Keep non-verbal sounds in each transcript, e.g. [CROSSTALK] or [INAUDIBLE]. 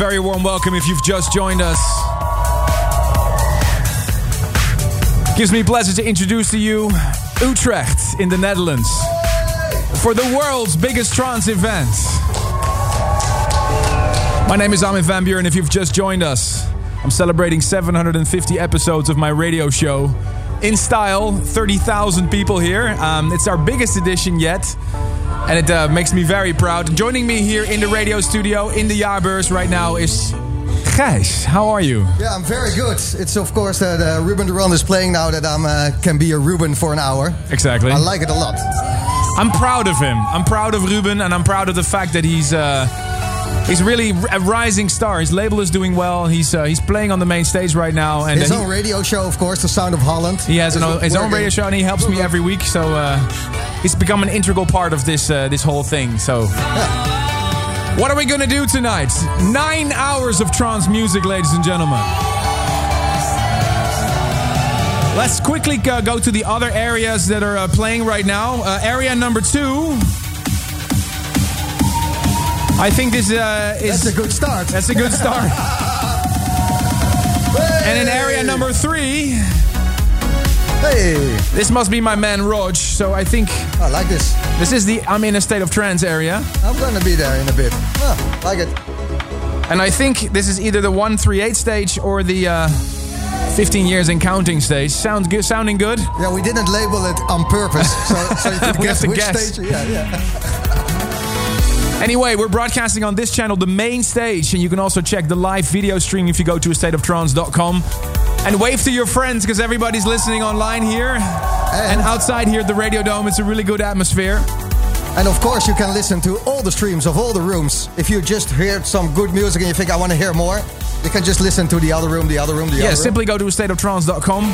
very warm welcome if you've just joined us. Gives me pleasure to introduce to you Utrecht in the Netherlands for the world's biggest trance event. My name is Armin van Buuren. If you've just joined us, I'm celebrating 750 episodes of my radio show. In style, 30,000 people here. Um, it's our biggest edition yet. And it uh, makes me very proud. Joining me here in the radio studio in the Jaarbeurs right now is Gijs. How are you? Yeah, I'm very good. It's of course that uh, Ruben de Ronde is playing now that I uh, can be a Ruben for an hour. Exactly. I like it a lot. I'm proud of him. I'm proud of Ruben, and I'm proud of the fact that he's uh, he's really a rising star. His label is doing well. He's uh, he's playing on the main stage right now, and his uh, own radio show, of course, The Sound of Holland. He has an, his own radio show, and he helps me [LAUGHS] every week. So uh, he's become an integral part of this uh, this whole thing. So. Yeah. [LAUGHS] What are we going to do tonight? Nine hours of trance music, ladies and gentlemen. Let's quickly uh, go to the other areas that are uh, playing right now. Uh, area number two. I think this uh, is. That's a good start. That's a good start. [LAUGHS] and in area number three. Hey. This must be my man Rodg, so I think. I like this. This is the I'm in a state of trance area. I'm gonna be there in a bit. Oh, like it. And I think this is either the 138 stage or the uh, 15 years in counting stage. Sounds good. Sounding good. Yeah, we didn't label it on purpose, so, so you could [LAUGHS] guess have to which guess. stage. Yeah, yeah. [LAUGHS] Anyway, we're broadcasting on this channel, the main stage, and you can also check the live video stream if you go to astateoftrance.com. And wave to your friends because everybody's listening online here. And, outside here at the Radio Dome, it's a really good atmosphere. And of course, you can listen to all the streams of all the rooms. If you just heard some good music and you think I want to hear more, you can just listen to the other room, the other room, the other. Yeah, simply go to astateoftrance.com.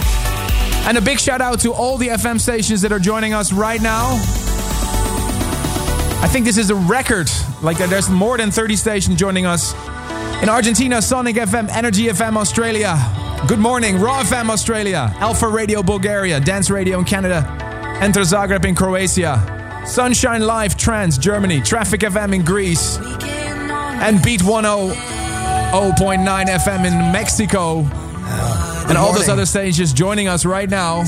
And a big shout out to all the FM stations that are joining us right now. I think this is a record. Like there's more than 30 stations joining us. In Argentina, Sonic FM, Energy FM Australia. Good morning, Raw FM Australia, Alpha Radio Bulgaria, Dance Radio in Canada, Enter Zagreb in Croatia, Sunshine Live Trance Germany, Traffic FM in Greece, and Beat 100.9 FM in Mexico. and all those morning. other stages joining us right now.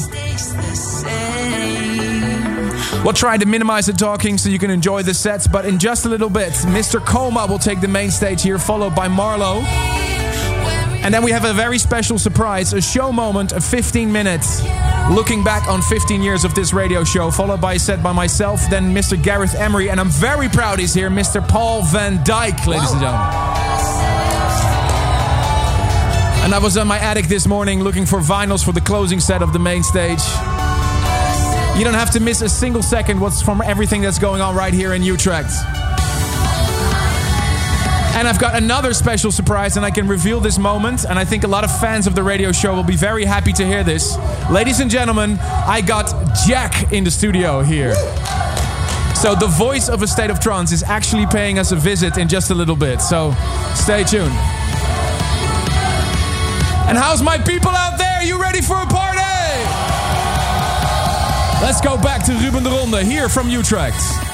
We'll try to minimize the talking so you can enjoy the sets, but in just a little bit, Mr. KhoMha will take the main stage here, followed by Marlo. And then we have a very special surprise, a show moment of 15 minutes, looking back on 15 years of this radio show, followed by a set by myself, then Mr. Gareth Emery, and I'm very proud he's here, Mr. Paul Van Dyk, ladies and gentlemen. And I was on my attic this morning looking for vinyls for the closing set of the main stage. You don't have to miss a single second what's from everything that's going on right here in Utrecht. And I've got another special surprise, and I can reveal this moment. And I think a lot of fans of the radio show will be very happy to hear this. Ladies and gentlemen, I got Jack in the studio here. So the voice of a state of trance is actually paying us a visit in just a little bit. So stay tuned. And how's my people out there? You ready for a party? Let's go back to Ruben de Ronde here from Utrecht.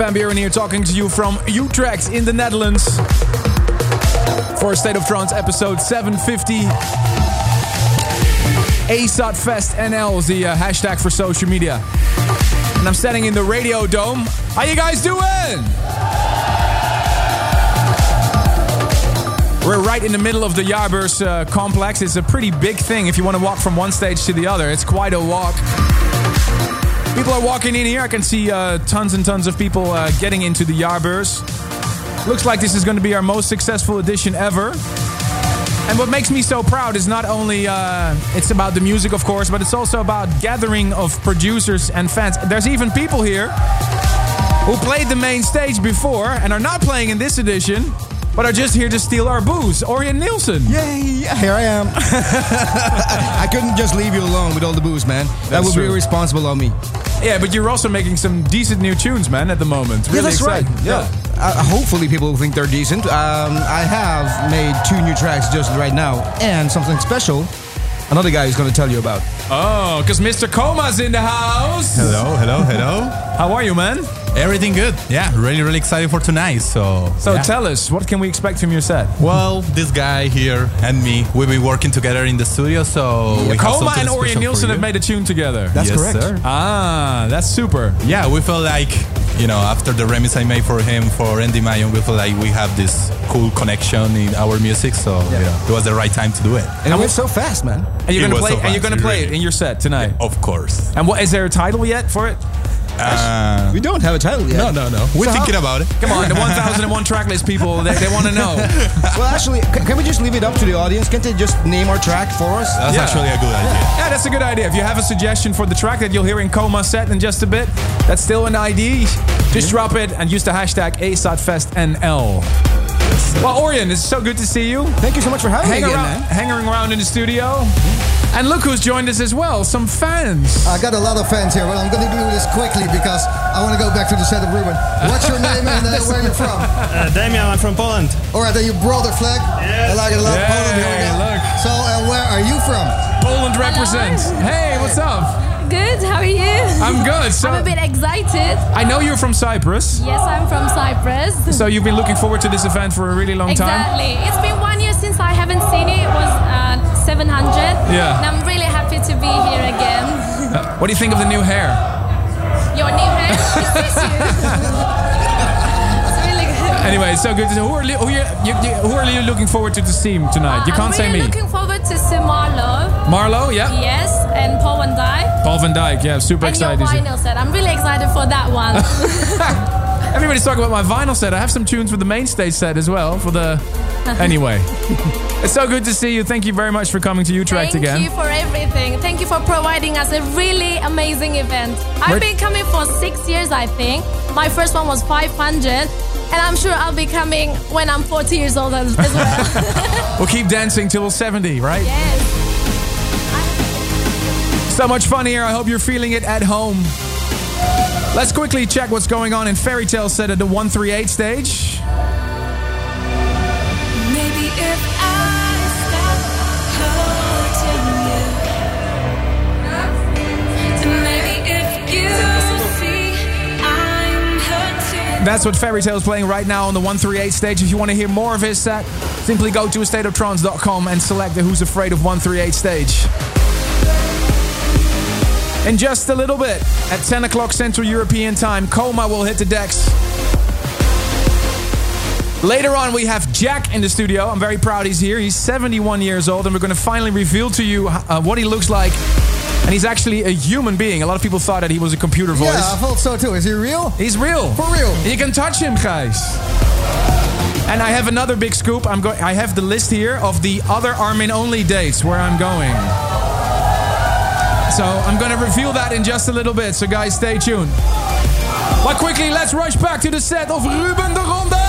Armin van Buuren here talking to you from Utrecht in the Netherlands for State of Trance episode 750. ASOT Fest NL is the uh, hashtag for social media. And I'm standing in the Radio Dome. How you guys doing? We're right in the middle of the Jaarbeurs uh, complex. It's a pretty big thing if you want to walk from one stage to the other. It's quite a walk. People are walking in here. I can see uh, tons and tons of people uh, getting into the Jaarbeurs. Looks like this is going to be our most successful edition ever. And what makes me so proud is not only uh, it's about the music, of course, but it's also about gathering of producers and fans. There's even people here who played the main stage before and are not playing in this edition but are just here to steal our booze. Orjan Nilsen. Yay, here I am. [LAUGHS] I couldn't just leave you alone with all the booze, man. That's that would true. be irresponsible of me. Yeah, but you're also making some decent new tunes, man, at the moment. Really yeah, that's exciting. right. Yeah. yeah. Uh, hopefully people will think they're decent. Um, I have made two new tracks just right now and something special another guy is going to tell you about. Oh, because Mr. KhoMha's in the house. Hello, hello, hello. How are you, man? Everything good. Yeah, really, really excited for tonight. So, so yeah. tell us, what can we expect from your set? Well, this guy here and me, we've been working together in the studio. So, yeah. KhoMha and Orjan Nilsen have made a tune together. That's yes, correct. Sir. Ah, that's super. Yeah, we felt like you know, after the remix I made for him for Andy Mayon, we feel like we have this cool connection in our music. So yeah. you know, it was the right time to do it. And it went so fast, man. And you're gonna play. So and you're gonna play really. it in your set tonight. Yeah, of course. And what is there a title yet for it? Uh, we don't have a title yet. No, no, no. We're so thinking about it. Come on, the 1001 tracklist people, they, they want to know. [LAUGHS] well, actually, can we just leave it up to the audience? Can't they just name our track for us? That's yeah. actually a good idea. Yeah, that's a good idea. If you have a suggestion for the track that you'll hear in KhoMha set in just a bit, that's still an ID. Just drop it and use the hashtag ASOTFestNL. Well, Orjan, it's so good to see you. Thank you so much for having hang me again, around, man. Hanging around in the studio. And look who's joined us as well, some fans. I got a lot of fans here, but I'm going to do this quickly because I want to go back to the set of Ruben. What's your name and uh, [LAUGHS] where are you from? Uh, Damian, I'm from Poland. All right, then you brought the flag. Yes. I like it a lot. Yeah, Poland, here we go. Look. So, uh, where are you from? Poland represents. Hello. Hey, what's up? Good. How are you? I'm good. So I'm a bit excited. I know you're from Cyprus. Yes, I'm from Cyprus. So you've been looking forward to this event for a really long exactly. time. Exactly. It's been one year since I haven't seen it. It was uh, 700. Yeah. And I'm really happy to be here again. Uh, [LAUGHS] what do you think of the new hair? Your new hair? [LAUGHS] Is this you? [LAUGHS] Anyway, so good. Who are, who, are you, you, who are you looking forward to to see tonight? Uh, you can't I'm say really me. looking forward to see MaRLo. MaRLo, yeah. Yes, and Paul van Dyk. Paul van Dyk, yeah, super and excited. your vinyl set. I'm really excited for that one. Everybody's talking about my vinyl set. I have some tunes for the main stage set as well. For the [LAUGHS] anyway, it's so good to see you. Thank you very much for coming to Utrecht Thank again. Thank you for everything. Thank you for providing us a really amazing event. I've been coming for six years, I think. My first one was 500. And I'm sure I'll be coming when I'm 40 years old as, well. [LAUGHS] we'll keep dancing till we're 70, right? Yes. So much fun here. I hope you're feeling it at home. Let's quickly check what's going on in Ferry Tayle set at the 138 stage. That's what Ferry Tayle is playing right now on the 138 stage. If you want to hear more of his set, simply go to stateoftrance.com and select the Who's Afraid of 138 stage. In just a little bit, at 10 o'clock Central European Time, KhoMha will hit the decks. Later on, we have Jack in the studio. I'm very proud he's here. He's 71 years old, and we're going to finally reveal to you uh, what he looks like and he's actually a human being. A lot of people thought that he was a computer voice. Yeah, I thought so too. Is he real? He's real. For real. You can touch him, guys. And I have another big scoop. I'm going. I have the list here of the other Armin only dates where I'm going. So I'm going to reveal that in just a little bit. So guys, stay tuned. But quickly, let's rush back to the set of Ruben de Ronde.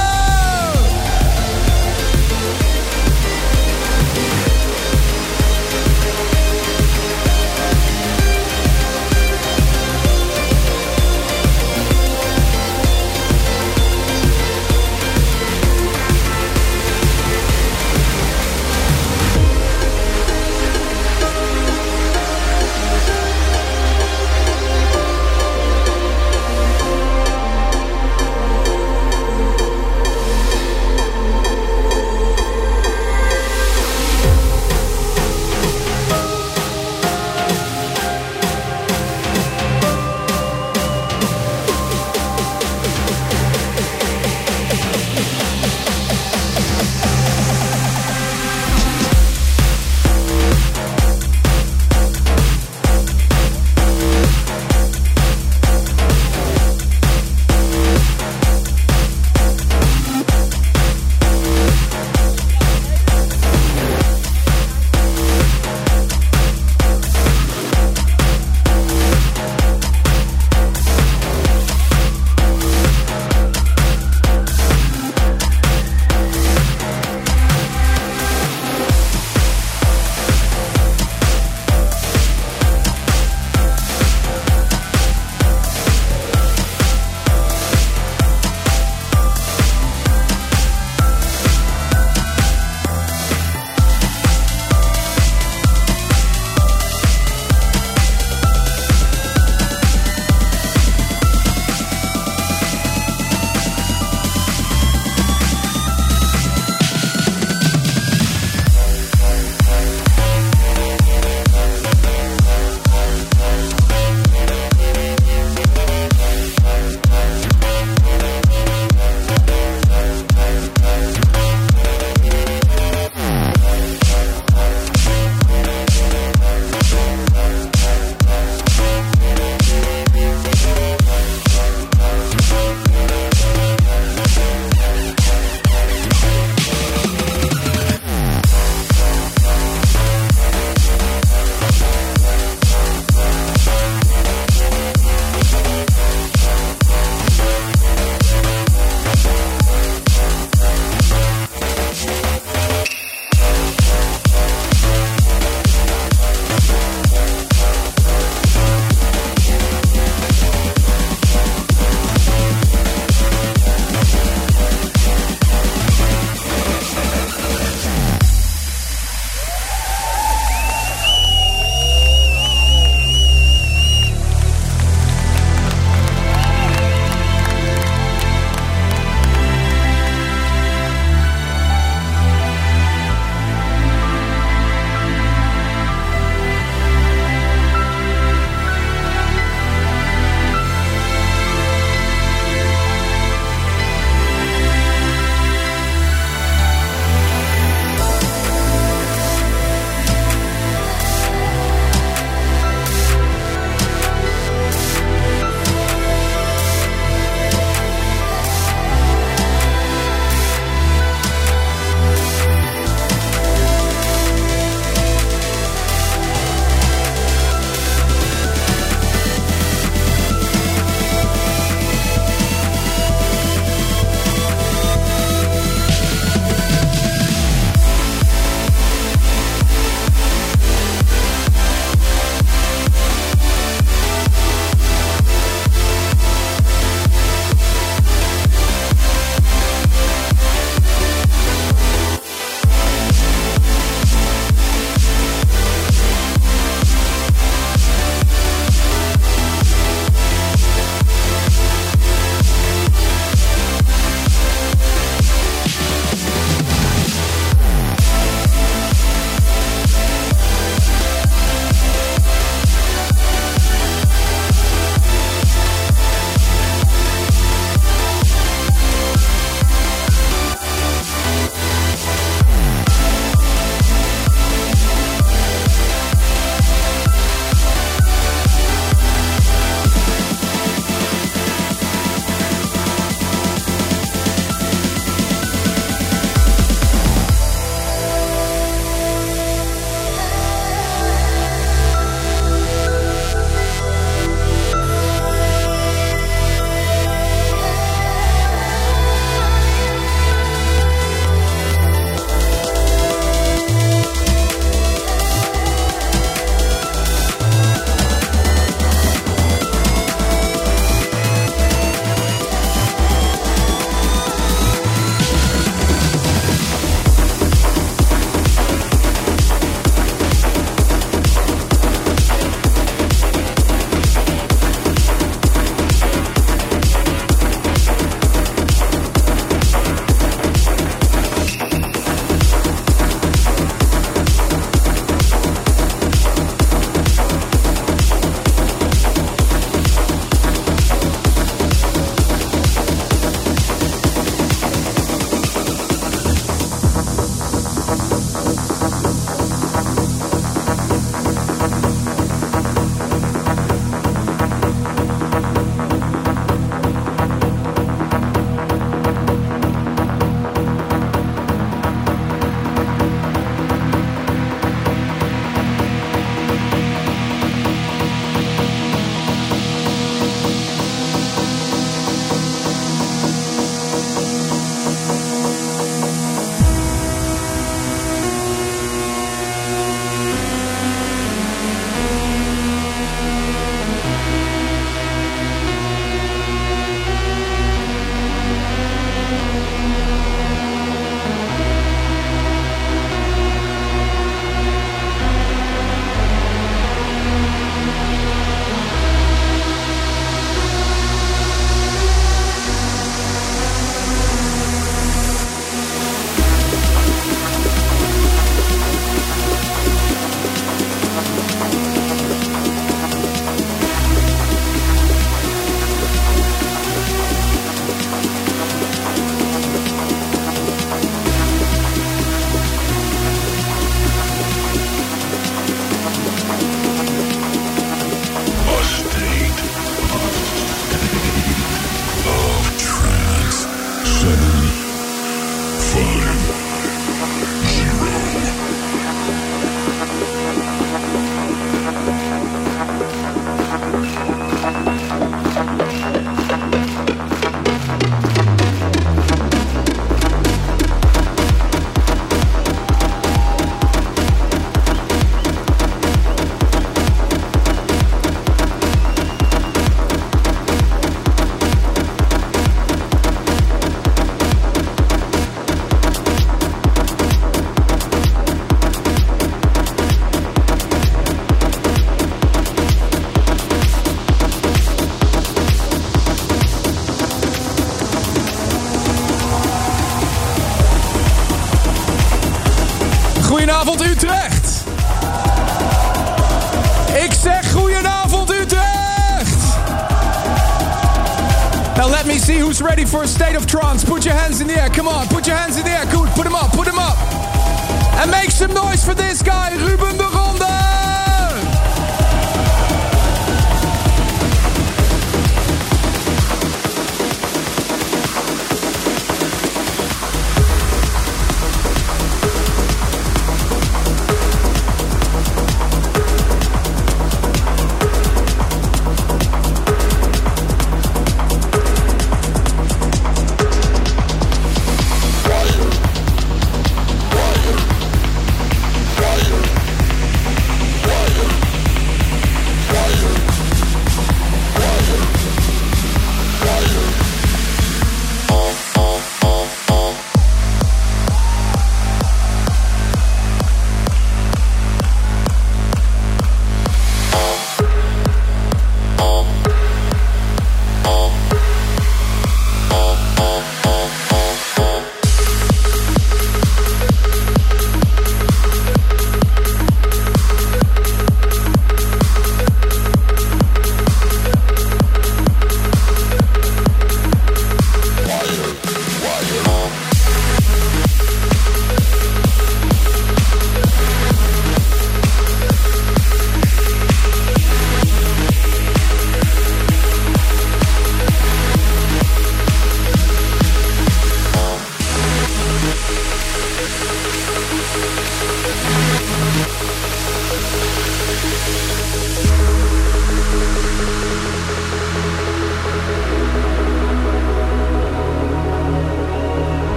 Come on, put your hands in the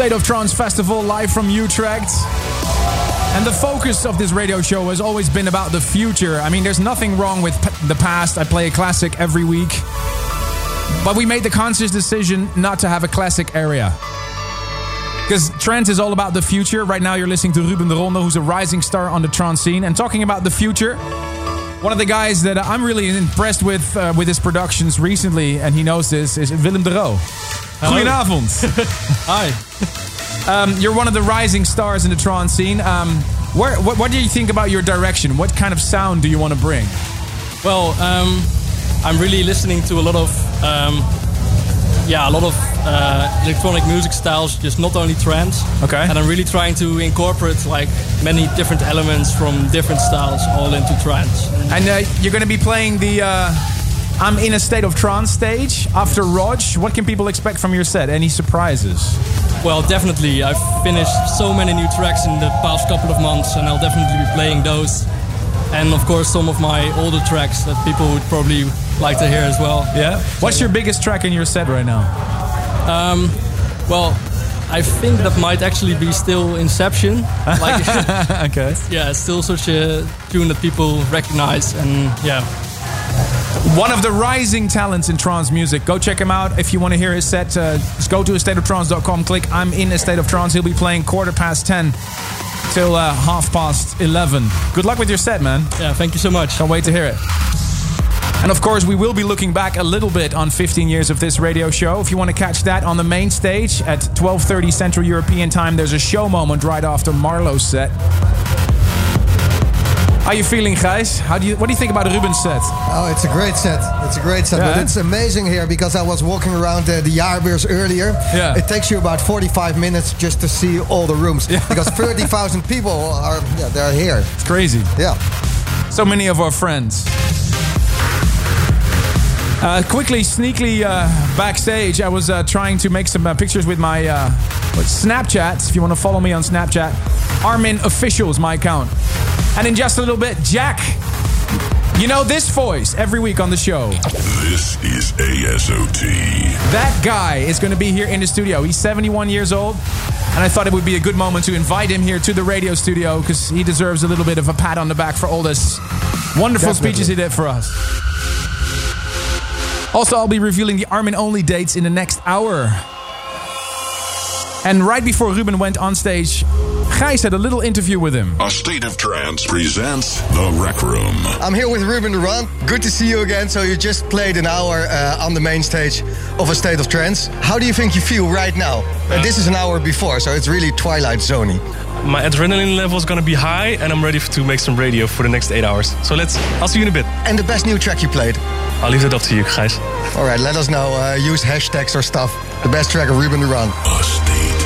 State of Trance Festival live from Utrecht. And the focus of this radio show has always been about the future. I mean, there's nothing wrong with the past. I play a classic every week. But we made the conscious decision not to have a classic area. Because trance is all about the future. Right now, you're listening to Ruben de Ronde, who's a rising star on the trance scene. And talking about the future, one of the guys that I'm really impressed with uh, with his productions recently, and he knows this, is Willem de Roo. Goedenavond. [LAUGHS] Hi. Um, you're one of the rising stars in the trance scene. Um, where, what, what do you think about your direction? What kind of sound do you want to bring? Well, um, I'm really listening to a lot of, um, yeah, a lot of uh, electronic music styles, just not only trance. Okay. And I'm really trying to incorporate like many different elements from different styles all into trance. And uh, you're going to be playing the uh, I'm in a state of trance stage after Rodg. What can people expect from your set? Any surprises? Well, definitely. I've finished so many new tracks in the past couple of months, and I'll definitely be playing those. And of course, some of my older tracks that people would probably like to hear as well. Yeah. What's your biggest track in your set right now? Um, well, I think that might actually be still Inception. Like, [LAUGHS] okay. [LAUGHS] yeah, still such a tune that people recognize, and yeah. One of the rising talents in trance music. Go check him out if you want to hear his set. Uh, just go to astateoftrance.com. Click I'm in a state of trance. He'll be playing quarter past ten till uh, half past eleven. Good luck with your set, man. Yeah, thank you so much. Can't wait to hear it. And of course, we will be looking back a little bit on 15 years of this radio show. If you want to catch that on the main stage at 12:30 Central European Time, there's a show moment right after MaRLo's set. How are you feeling, guys? How do you? What do you think about Ruben's set? Oh, it's a great set. It's a great set. Yeah, but eh? it's amazing here because I was walking around uh, the Jaarbeurs earlier. Yeah. It takes you about 45 minutes just to see all the rooms Yeah. because [LAUGHS] 30,000 people are yeah, they're here. It's crazy. Yeah. So many of our friends. Uh, quickly, sneakily uh, backstage, I was uh, trying to make some uh, pictures with my uh, with Snapchat. If you want to follow me on Snapchat, Armin Official is my account. And in just a little bit, Jack. You know this voice every week on the show. This is ASOT. That guy is going to be here in the studio. He's 71 years old. And I thought it would be a good moment to invite him here to the radio studio because he deserves a little bit of a pat on the back for all this wonderful Definitely. speeches he did for us. Also, I'll be revealing the Armin only dates in the next hour. And right before Ruben went on stage, Gijs had a little interview with him. A State of Trance presents The Rec Room. I'm here with Ruben de Ronde. Good to see you again. So you just played an hour uh, on the main stage of A State of Trance. How do you think you feel right now? Uh, this is an hour before, so it's really Twilight Zony. My adrenaline level is gonna be high, and I'm ready to make some radio for the next eight hours. So let's. I'll see you in a bit. And the best new track you played. I'll leave that up to you, guys. All right, let us know. Uh, use hashtags or stuff. The best track of Ruben de Ronde. A State